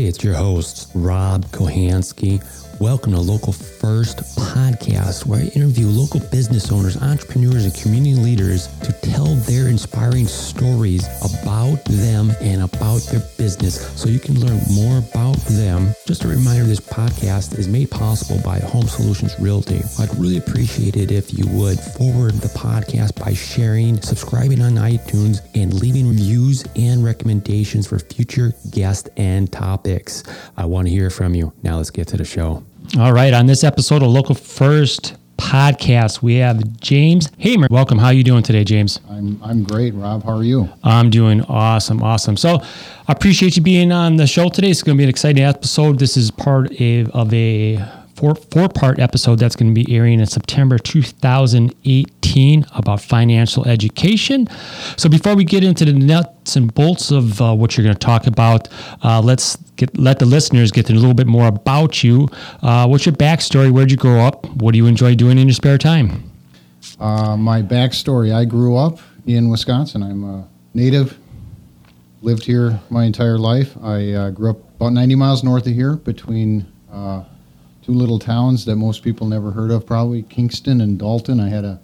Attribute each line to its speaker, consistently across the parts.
Speaker 1: Hey, it's your host, Rob Kohansky. Welcome to Local First Podcast, where I interview local business owners, entrepreneurs, and community leaders to tell their inspiring stories about them and about their business so you can learn more about them. Just a reminder this podcast is made possible by Home Solutions Realty. I'd really appreciate it if you would forward the podcast by sharing, subscribing on iTunes, and leaving reviews and recommendations for future guests and topics. I want to hear from you. Now let's get to the show. All right, on this episode of Local First podcast, we have James Hamer. Welcome. How are you doing today, James?
Speaker 2: I'm I'm great, Rob. How are you?
Speaker 1: I'm doing awesome, awesome. So, I appreciate you being on the show today. It's going to be an exciting episode. This is part of, of a four four part episode that's going to be airing in September 2018 about financial education. So before we get into the nuts and bolts of uh, what you're going to talk about, uh, let's get let the listeners get to a little bit more about you. Uh, what's your backstory? Where'd you grow up? What do you enjoy doing in your spare time?
Speaker 2: Uh, my backstory: I grew up in Wisconsin. I'm a native. Lived here my entire life. I uh, grew up about 90 miles north of here, between uh, two little towns that most people never heard of, probably Kingston and Dalton. I had a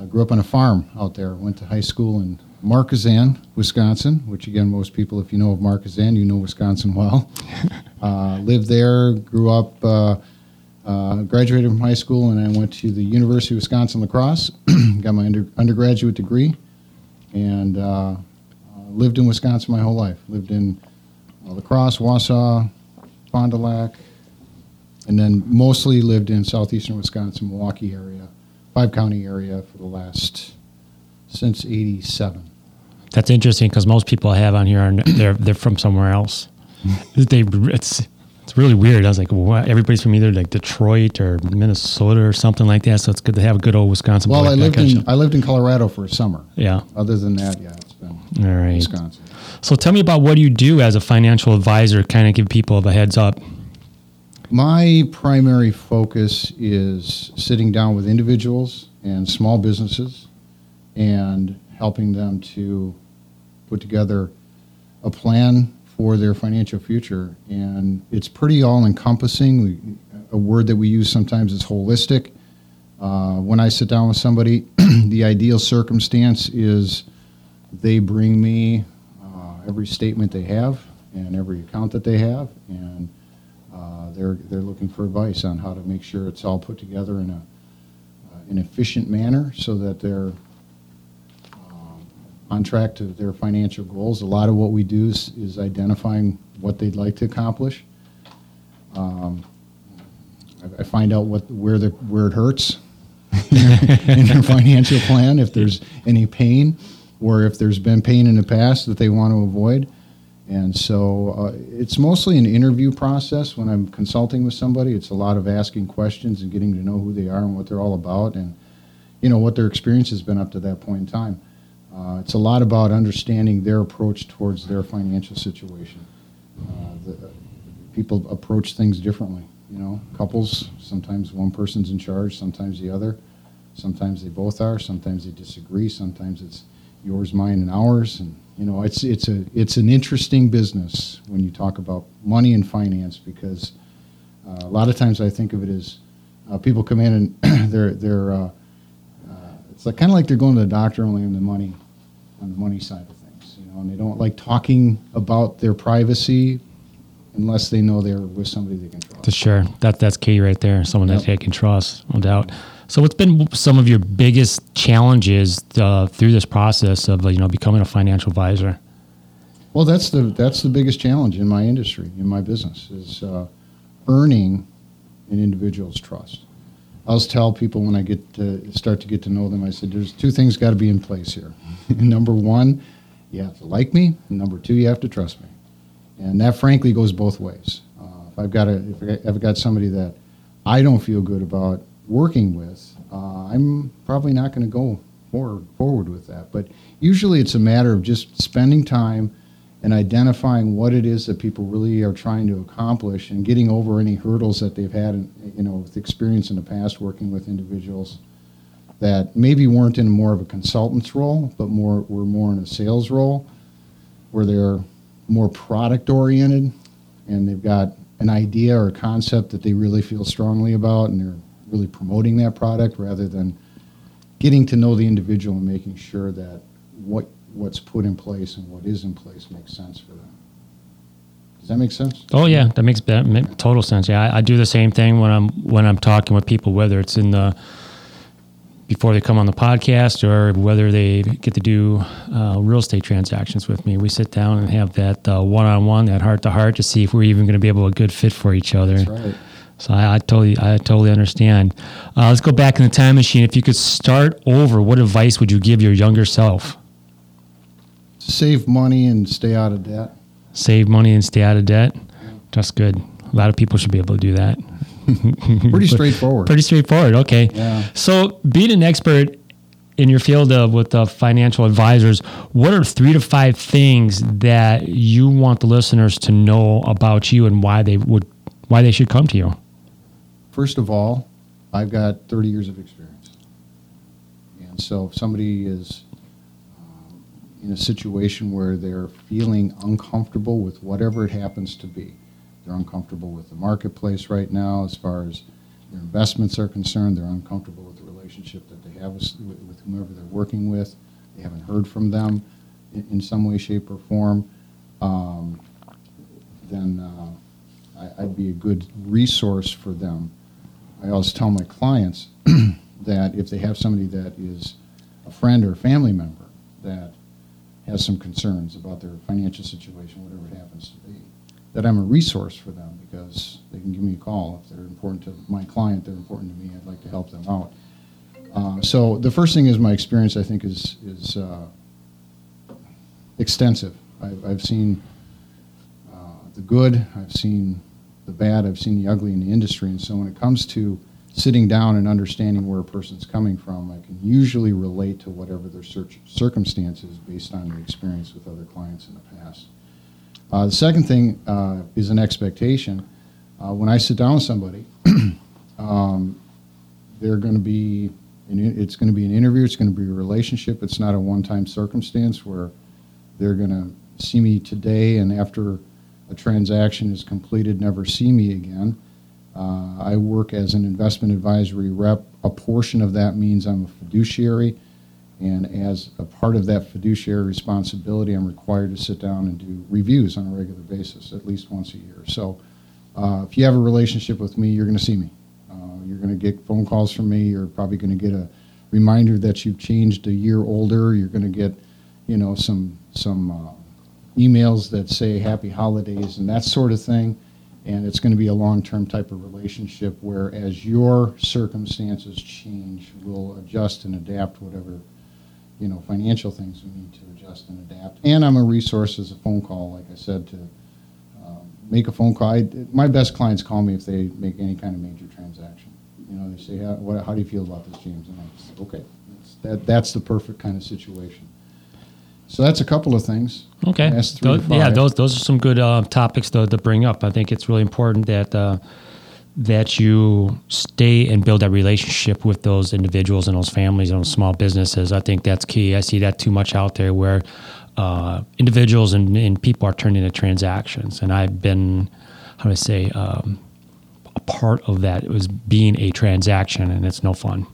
Speaker 2: I grew up on a farm out there. Went to high school in Markesan, Wisconsin, which again, most people, if you know of Markesan, you know Wisconsin well. uh, lived there, grew up, uh, uh, graduated from high school, and I went to the University of Wisconsin La Crosse. got my under, undergraduate degree, and uh, lived in Wisconsin my whole life. Lived in uh, La Crosse, Wausau, Fond du Lac, and then mostly lived in southeastern Wisconsin, Milwaukee area, five county area for the last since '87.
Speaker 1: That's interesting because most people I have on here are they're they're from somewhere else. Mm-hmm. they it's it's really weird. I was like, what? everybody's from either like Detroit or Minnesota or something like that. So it's good to have a good old Wisconsin.
Speaker 2: Well, I lived in I lived in Colorado for a summer.
Speaker 1: Yeah.
Speaker 2: Other than that, yeah, it's been
Speaker 1: all right.
Speaker 2: Wisconsin.
Speaker 1: So tell me about what you do as a financial advisor. Kind of give people a heads up.
Speaker 2: My primary focus is sitting down with individuals and small businesses and helping them to put together a plan for their financial future. And it's pretty all encompassing. A word that we use sometimes is holistic. Uh, when I sit down with somebody, the ideal circumstance is they bring me uh, every statement they have and every account that they have, and uh, they're they're looking for advice on how to make sure it's all put together in a uh, an efficient manner so that they're um, on track to their financial goals. A lot of what we do is, is identifying what they'd like to accomplish. Um, I, I, find out what where the where it hurts in their financial plan, if there's any pain, or if there's been pain in the past that they want to avoid. And so uh, it's mostly an interview process when I'm consulting with somebody. It's a lot of asking questions and getting to know who they are and what they're all about and, you know, what their experience has been up to that point in time. Uh, it's a lot about understanding their approach towards their financial situation. Uh, the, people approach things differently. You know, couples, sometimes one person's in charge, sometimes the other. Sometimes they both are, sometimes they disagree, sometimes it's yours, mine, and ours. And you know, it's it's a it's an interesting business when you talk about money and finance because uh, a lot of times I think of it as uh, people come in and they're they're uh, uh, it's like kind of like they're going to the doctor only on the money on the money side of things, you know, and they don't like talking about their privacy unless they know they're with somebody they can trust.
Speaker 1: Sure, that that's key right there. Someone yep. that they can trust, no doubt. So, what's been some of your biggest challenges uh, through this process of you know becoming a financial advisor?
Speaker 2: Well, that's the that's the biggest challenge in my industry, in my business, is uh, earning an individual's trust. I always tell people when I get to start to get to know them, I said, "There's two things got to be in place here. number one, you have to like me. Number two, you have to trust me." And that, frankly, goes both ways. Uh, if I've got a, if I've got somebody that I don't feel good about working with, uh, I'm probably not going to go forward, forward with that. But usually it's a matter of just spending time and identifying what it is that people really are trying to accomplish and getting over any hurdles that they've had, you know, with experience in the past working with individuals that maybe weren't in more of a consultant's role, but more were more in a sales role, where they're more product oriented and they've got an idea or a concept that they really feel strongly about, and they're really promoting that product rather than getting to know the individual and making sure that what what's put in place and what is in place makes sense for them. Does that make sense?
Speaker 1: Oh yeah, that makes that makes total sense. Yeah, I, I do the same thing when I'm when I'm talking with people, whether it's in the before they come on the podcast or whether they get to do uh, real estate transactions with me. We sit down and have that one on one, that heart to heart, to see if we're even going to be able to a good fit for each other.
Speaker 2: That's right.
Speaker 1: So I, I totally, I totally understand. Uh, let's go back in the time machine. If you could start over, what advice would you give your younger self?
Speaker 2: Save money and stay out of debt.
Speaker 1: Save money and stay out of debt. That's good. A lot of people should be able to do that.
Speaker 2: Pretty straightforward.
Speaker 1: Pretty straightforward. Okay.
Speaker 2: Yeah.
Speaker 1: So, being an expert in your field of with uh, financial advisors, what are three to five things that you want the listeners to know about you and why they would why they should come to you?
Speaker 2: First of all, I've got 30 years of experience, and so if somebody is um, in a situation where they're feeling uncomfortable with whatever it happens to be, they're uncomfortable with the marketplace right now as far as their investments are concerned. They're uncomfortable with the relationship that they have with, with whomever they're working with. They haven't heard from them in, in some way, shape, or form. Um, then uh, I, I'd be a good resource for them. I always tell my clients that if they have somebody that is a friend or a family member that has some concerns about their financial situation, whatever it happens to be, that I'm a resource for them because they can give me a call if they're important to my client, they're important to me. I'd like to help them out. Uh, so the first thing is my experience. I think is is uh, extensive. I've, I've seen uh, the good. I've seen the bad. I've seen the ugly in the industry. And so when it comes to sitting down and understanding where a person's coming from, I can usually relate to whatever their circumstances based on the experience with other clients in the past. Uh, the second thing uh, is an expectation. Uh, when I sit down with somebody, um, they're going to be it's going to be an interview. It's going to be a relationship. It's not a one-time circumstance where they're going to see me today and after a transaction is completed, never see me again. Uh, I work as an investment advisory rep. A portion of that means I'm a fiduciary. And as a part of that fiduciary responsibility, I'm required to sit down and do reviews on a regular basis, at least once a year. So uh, if you have a relationship with me, you're going to see me. Uh, you're going to get phone calls from me. You're probably going to get a reminder that you've changed a year older. You're going to get, you know, some some uh, emails that say happy holidays and that sort of thing. And it's going to be a long-term type of relationship where, as your circumstances change, we'll adjust and adapt whatever you know, financial things we need to adjust and adapt. And I'm a resource as a phone call, like I said, to um, make a phone call. I, my best clients call me if they make any kind of major transaction. You know, they say, how, what, how do you feel about this, James? And I say, okay, that, that's the perfect kind of situation. So that's a couple of things.
Speaker 1: Okay. Those, yeah, those those are some good uh, topics to, to bring up. I think it's really important that uh, that you stay and build that relationship with those individuals and those families and those small businesses. I think that's key. I see that too much out there where uh, individuals and, and, people are turned into transactions. And I've been, how do I say, um, a part of that. It was being a transaction, and it's no fun.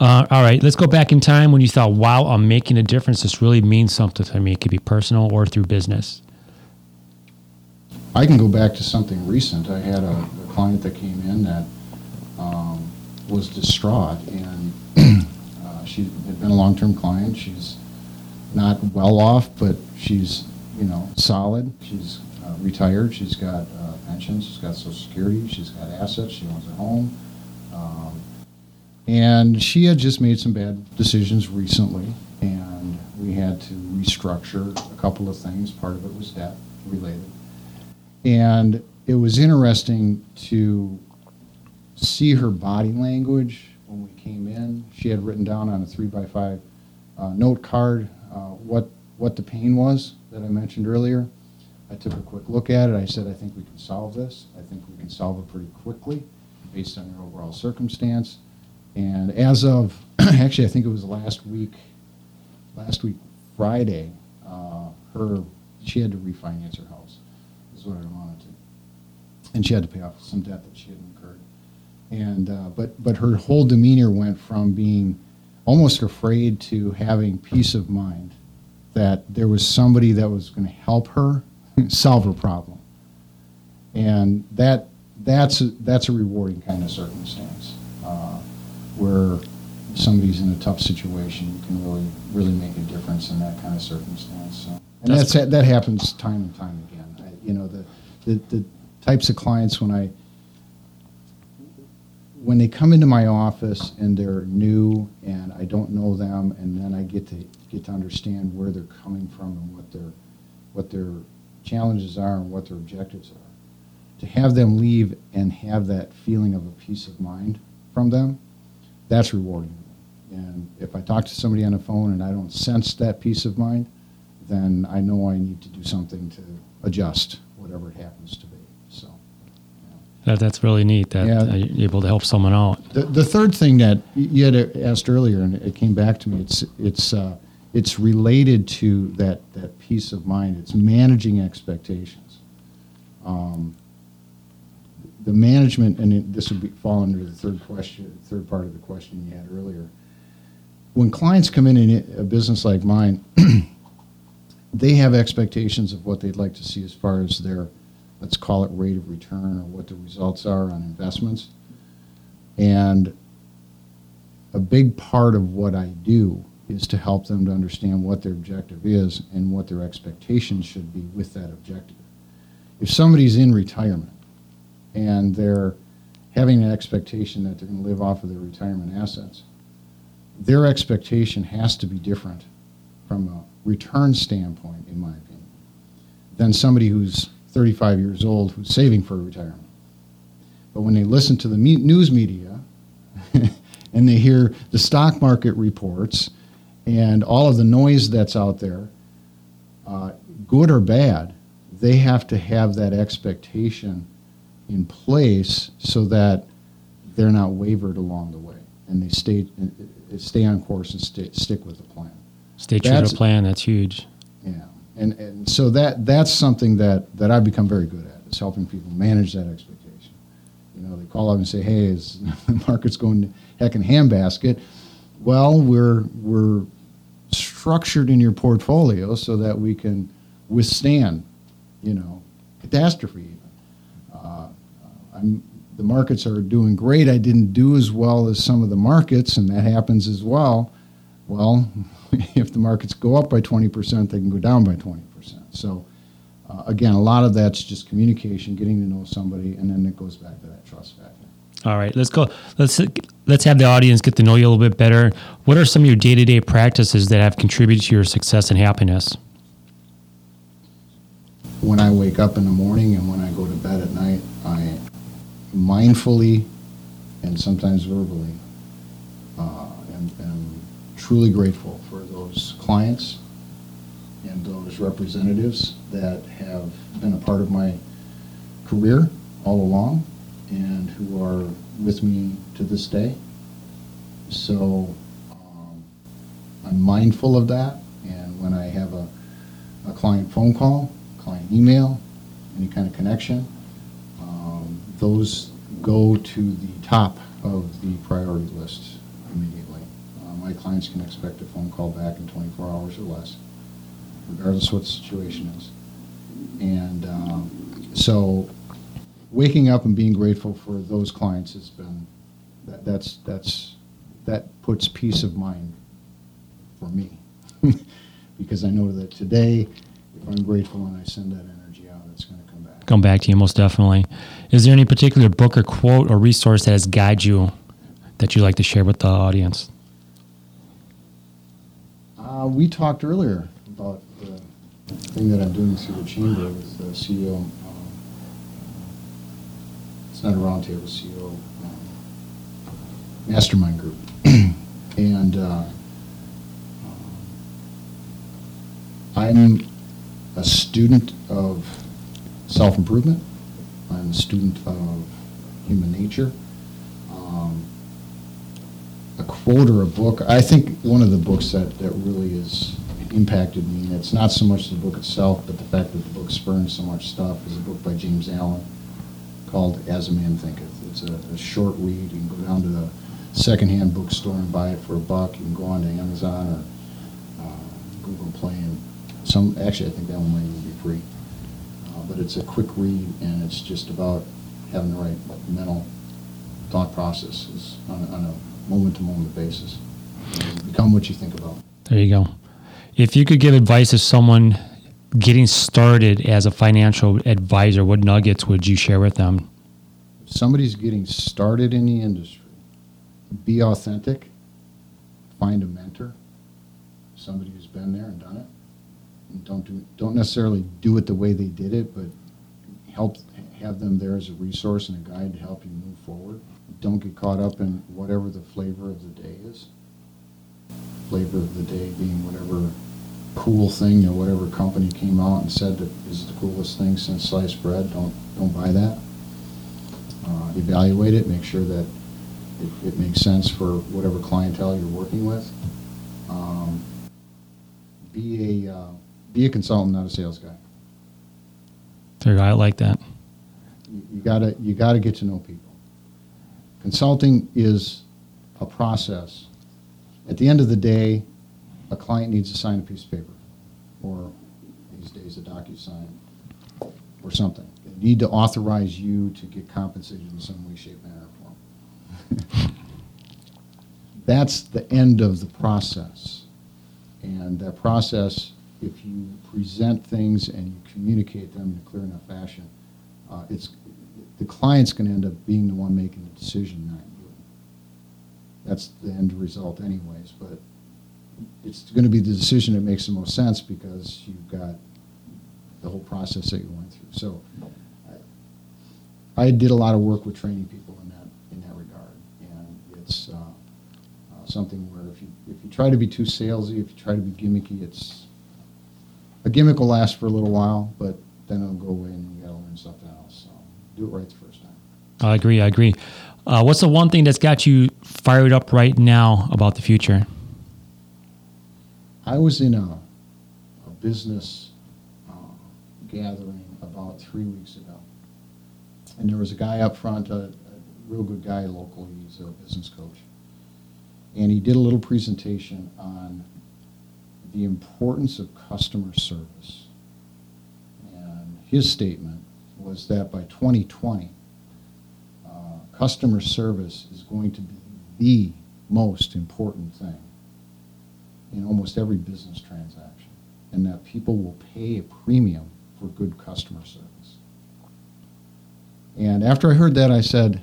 Speaker 1: Uh, all right, let's go back in time when you thought, wow, I'm making a difference. This really means something to me. It could be personal or through business.
Speaker 2: I can go back to something recent. I had a, a client that came in that um, was distraught, and uh, she had been a long-term client. She's not well off, but she's you know solid. She's uh, retired. She's got uh, pensions. She's got Social Security. She's got assets. She owns a home. Um, and she had just made some bad decisions recently, and we had to restructure a couple of things. Part of it was debt related and it was interesting to see her body language when we came in. She had written down on a three by five uh, note card uh, what what the pain was that I mentioned earlier. I took a quick look at it. I said, I think we can solve this. I think we can solve it pretty quickly based on your overall circumstance. And as of actually, I think it was last week, last week Friday, uh, her she had to refinance her house is what it amounted to. and she had to pay off some debt that she had incurred. And uh, but but her whole demeanor went from being almost afraid to having peace of mind that there was somebody that was going to help her solve her problem, and that that's a, that's a rewarding kind of circumstance uh, where somebody's in a tough situation, you can really really make a difference in that kind of circumstance. So, and that's,
Speaker 1: That's-
Speaker 2: that happens time and time again. I, you know the, the the types of clients when I when they come into my office and they're new and I don't know them, and then I get to get to understand where they're coming from and what their what their challenges are and what their objectives are. To have them leave and have that feeling of a peace of mind from them, that's rewarding. And if I talk to somebody on the phone and I don't sense that peace of mind, then I know I need to do something to adjust whatever it happens to be. So.
Speaker 1: That, that's really neat that
Speaker 2: Yeah.
Speaker 1: uh, you're able to help someone out.
Speaker 2: The, the third thing that you had asked earlier, and it came back to me, it's it's uh, it's related to that that peace of mind. It's managing expectations. Um, the management, and it, this would be, fall under the third question, third part of the question you had earlier. When clients come in in a business like mine, they have expectations of what they'd like to see as far as their, let's call it rate of return or what the results are on investments. And a big part of what I do is to help them to understand what their objective is and what their expectations should be with that objective. If somebody's in retirement and they're having an expectation that they're going to live off of their retirement assets, their expectation has to be different from a return standpoint, in my opinion, than somebody who's 35 years old who's saving for retirement. But when they listen to the me- news media and they hear the stock market reports and all of the noise that's out there, uh, good or bad, they have to have that expectation in place so that they're not wavered along the way and they stay stay on course and stay, stick with the plan.
Speaker 1: Stay true to the plan. That's huge.
Speaker 2: Yeah, and and so that that's something that that I've become very good at is helping people manage that expectation. You know, they call up and say, "Hey, is the market's going to heck in handbasket?" Well, we're we're structured in your portfolio so that we can withstand, you know, catastrophe. Even I'm, the markets are doing great. I didn't do as well as some of the markets, and that happens as well. Well, if the markets go up by 20%, they can go down by 20%. So, uh, again, a lot of that's just communication, getting to know somebody, and then it goes back to that trust factor.
Speaker 1: All right, let's go. Let's let's have the audience get to know you a little bit better. What are some of your day to day practices that have contributed to your success and happiness?
Speaker 2: When I wake up in the morning and when I go to bed at night, I mindfully and sometimes verbally uh, am truly grateful for those clients and those representatives that have been a part of my career all along and who are with me to this day. So um, I'm mindful of that, and when I have a, a client phone call, client email, any kind of connection, those go to the top of the priority list immediately. Uh, my clients can expect a phone call back in 24 hours or less, regardless of what the situation is. And um, so waking up and being grateful for those clients has been that, that's that's that puts peace of mind for me because I know that today if I'm grateful and I send that energy out it's going to come back.
Speaker 1: To you most definitely. Is there any particular book or quote or resource that has guided you that you'd like to share with the audience?
Speaker 2: Uh, we talked earlier about the thing that I'm doing through the chamber with the CEO. Um, it's not a roundtable, CEO um, mastermind group, and uh, I'm a student of self improvement. I'm a student of human nature. Um, a quote or a book. I think one of the books that, that really has impacted me, and it's not so much the book itself, but the fact that the book spurned so much stuff, is a book by James Allen called As a Man Thinketh. It's a, a short read. You can go down to the secondhand bookstore and buy it for a buck. You can go on to Amazon or uh, Google Play and some. Actually, I think that one might even be free. But it's a quick read, and it's just about having the right mental thought processes on a, on a moment-to-moment basis. Become what you think about.
Speaker 1: There you go. If you could give advice to someone getting started as a financial advisor, what nuggets would you share with them?
Speaker 2: If somebody's getting started in the industry, be authentic, find a mentor, somebody who's been there and done it. Don't do don't necessarily do it the way they did it, but help have them there as a resource and a guide to help you move forward. Don't get caught up in whatever the flavor of the day is. Flavor of the day being whatever cool thing or whatever company came out and said that is the coolest thing since sliced bread. Don't don't buy that. Uh, evaluate it. Make sure that it, it, makes sense for whatever clientele you're working with. Um, be a uh, be a consultant, not a sales guy.
Speaker 1: There, I like that.
Speaker 2: You, you gotta you gotta get to know people. Consulting is a process. At the end of the day, a client needs to sign a piece of paper, or these days a DocuSign, or something. They need to authorize you to get compensated in some way, shape, manner, or form. That's the end of the process. And that process, if you present things and you communicate them in a clear enough fashion, uh, it's the client's going to end up being the one making the decision, not you. That's the end result, anyways. But it's going to be the decision that makes the most sense because you've got the whole process that you went through. So I, I did a lot of work with training people in that in that regard, and it's uh, uh, something where if you if you try to be too salesy, if you try to be gimmicky, it's a gimmick will last for a little while, but then it'll go away and you got to learn something else. So do it right the first time.
Speaker 1: I agree. I agree. Uh, what's the one thing that's got you fired up right now about the future?
Speaker 2: I was in a, a business uh, gathering about three weeks ago, and there was a guy up front, a, a real good guy locally. He's a business coach, and he did a little presentation on the importance of customer service. And his statement was that by 2020, uh, customer service is going to be the most important thing in almost every business transaction, and that people will pay a premium for good customer service. And after I heard that, I said,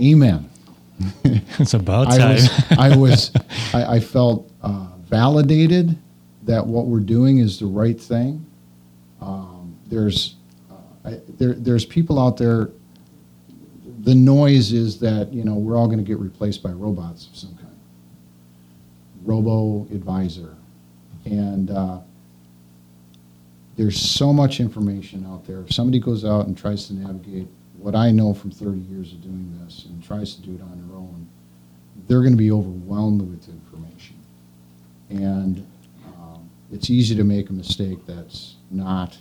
Speaker 2: Amen.
Speaker 1: it's about time.
Speaker 2: I was, I, was, I, I felt uh, validated that what we're doing is the right thing. Um, there's, uh, I, there, there's people out there. The noise is that you know we're all going to get replaced by robots of some kind robo advisor. And uh, there's so much information out there. If somebody goes out and tries to navigate what I know from 30 years of doing this and tries to do it on their own, they're going to be overwhelmed with information. And um, it's easy to make a mistake that's not,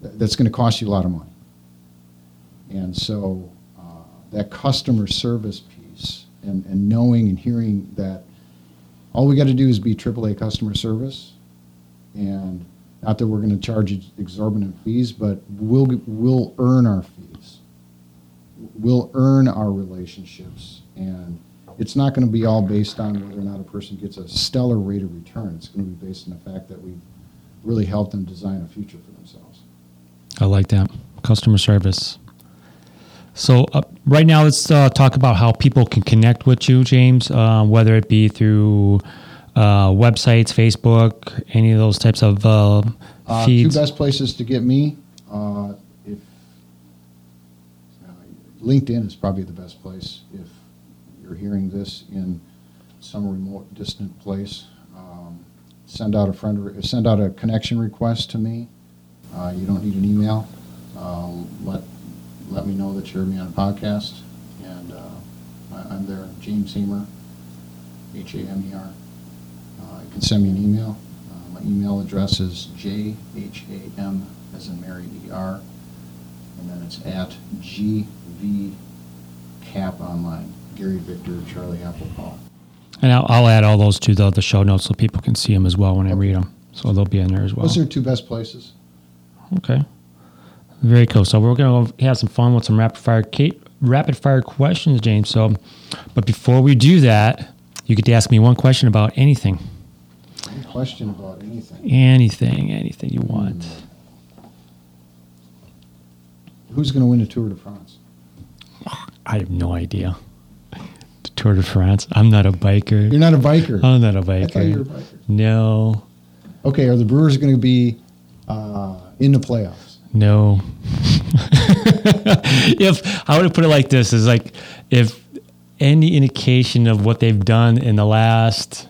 Speaker 2: that's going to cost you a lot of money. And so uh, that customer service piece and, and knowing and hearing that all we got to do is be AAA customer service, and not that we're going to charge exorbitant fees, but we'll we'll earn our fees. We'll earn our relationships, and it's not going to be all based on whether or not a person gets a stellar rate of return. It's going to be based on the fact that we've really help them design a future for themselves.
Speaker 1: I like that customer service. So uh, right now, let's uh, talk about how people can connect with you, James. Uh, whether it be through uh, websites, Facebook, any of those types of uh, uh, feeds.
Speaker 2: two best places to get me. if LinkedIn is probably the best place if you're hearing this in some remote, distant place. Um, send out a friend, send out a connection request to me. you don't need an email. let let me know that you heard me on a podcast, and uh, I, am there, James Hamer, H-A-M-E-R. Uh, you can send me an email. Uh, my email address is J-H-A-M, as in Mary E-R, and then it's at GV Cap Online. Gary Victor, Charlie Apple Paul.
Speaker 1: And I'll, I'll add all those to the, the show notes so people can see them as well when I read them. So they'll be in there as well.
Speaker 2: Those are two best places.
Speaker 1: Okay. Very cool. So we're going to have some fun with some rapid fire Kate, rapid fire questions, James. So, but before we do that, you get to ask me one question about anything.
Speaker 2: Any question about anything?
Speaker 1: Anything, anything you want. Hmm.
Speaker 2: Who's going to win the Tour de France?
Speaker 1: I have no idea. Tour de France. I'm not a biker.
Speaker 2: You're not a biker.
Speaker 1: I'm not a
Speaker 2: I thought you were a
Speaker 1: biker.
Speaker 2: biker.
Speaker 1: No,
Speaker 2: Okay, are the Brewers going to be uh, in the playoffs?
Speaker 1: no. if I would put it like this, is like if any indication of what they've done in the last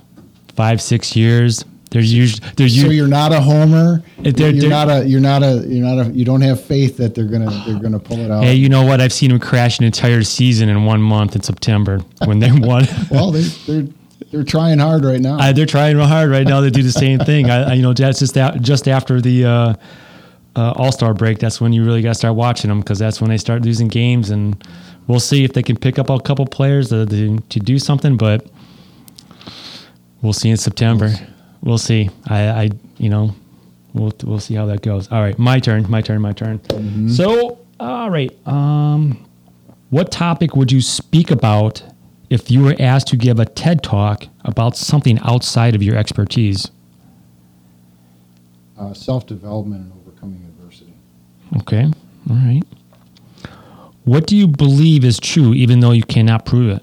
Speaker 1: five, six years, there's usually there's
Speaker 2: So
Speaker 1: usually
Speaker 2: you're not a homer.
Speaker 1: They're-
Speaker 2: you're
Speaker 1: they're-
Speaker 2: not a. You're not a. You're not a. You don't have faith that they're gonna. They're gonna pull it out.
Speaker 1: Hey, you know what? I've seen them crash an entire season in one month in September when they won.
Speaker 2: well, they, they're they're trying hard right now.
Speaker 1: I, they're trying real hard right now to do the same thing. I, I you know, that's just that, just after the uh, uh, All Star break. That's when you really got to start watching them because that's when they start losing games, and we'll see if they can pick up a couple players to, to, to do something. But we'll see in September. We'll see. I, I you know, we'll we'll see how that goes. All right, my turn. My turn. My turn. So, all right. Um, what topic would you speak about if you were asked to give a TED talk about something outside of your expertise?
Speaker 2: uh, Self development and overcoming adversity.
Speaker 1: Okay. All right. What do you believe is true, even though you cannot prove it?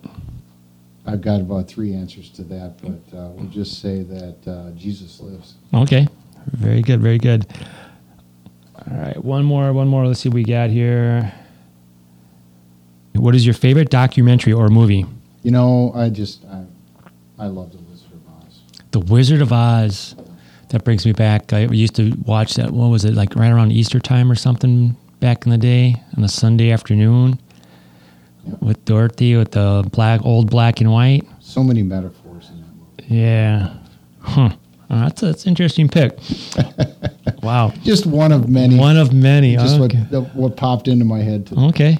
Speaker 2: I've got about three answers to that, but uh, we'll just say that uh, Jesus lives.
Speaker 1: Okay. Very good. Very good. All right. One more. One more. Let's see what we got here. What is your favorite documentary or movie?
Speaker 2: You know, I just I, I love the Wizard of Oz.
Speaker 1: The Wizard of Oz. That brings me back. I used to watch that. What was it like? Right around Easter time or something back in the day on a Sunday afternoon with Dorothy with the black old black and white.
Speaker 2: So many metaphors in that movie.
Speaker 1: Yeah. Huh. Oh, that's a, that's an interesting pick. wow.
Speaker 2: Just one of many.
Speaker 1: One of many.
Speaker 2: just
Speaker 1: okay.
Speaker 2: what the, what popped into my head. Today.
Speaker 1: okay.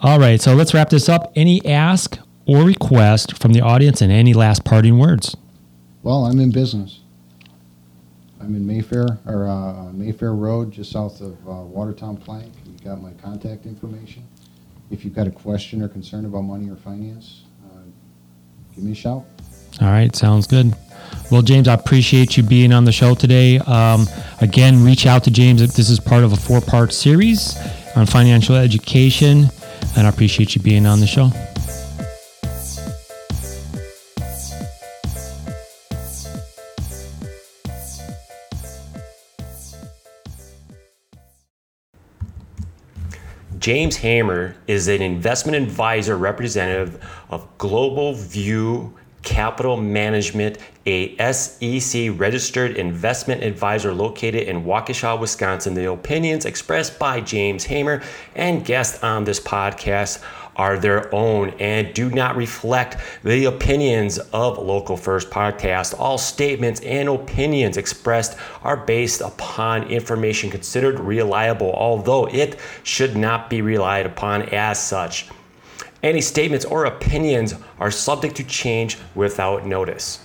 Speaker 1: All right. So let's wrap this up. Any ask or request from the audience and any last parting words?
Speaker 2: Well, I'm in business. I'm in Mayfair or uh, Mayfair Road, just south of uh, Watertown Plank. You got my contact information. If you've got a question or concern about money or finance, uh, give me a shout.
Speaker 1: All right, sounds good. Well, James, I appreciate you being on the show today. Um, again, reach out to James. This is part of a four part series on financial education, and I appreciate you being on the show.
Speaker 3: James Hamer is an investment advisor representative of Global View Capital Management, a SEC registered investment advisor located in Waukesha, Wisconsin. The opinions expressed by James Hamer and guests on this podcast are their own and do not reflect the opinions of Local First Podcast. All statements and opinions expressed are based upon information considered reliable, although it should not be relied upon as such. Any statements or opinions are subject to change without notice.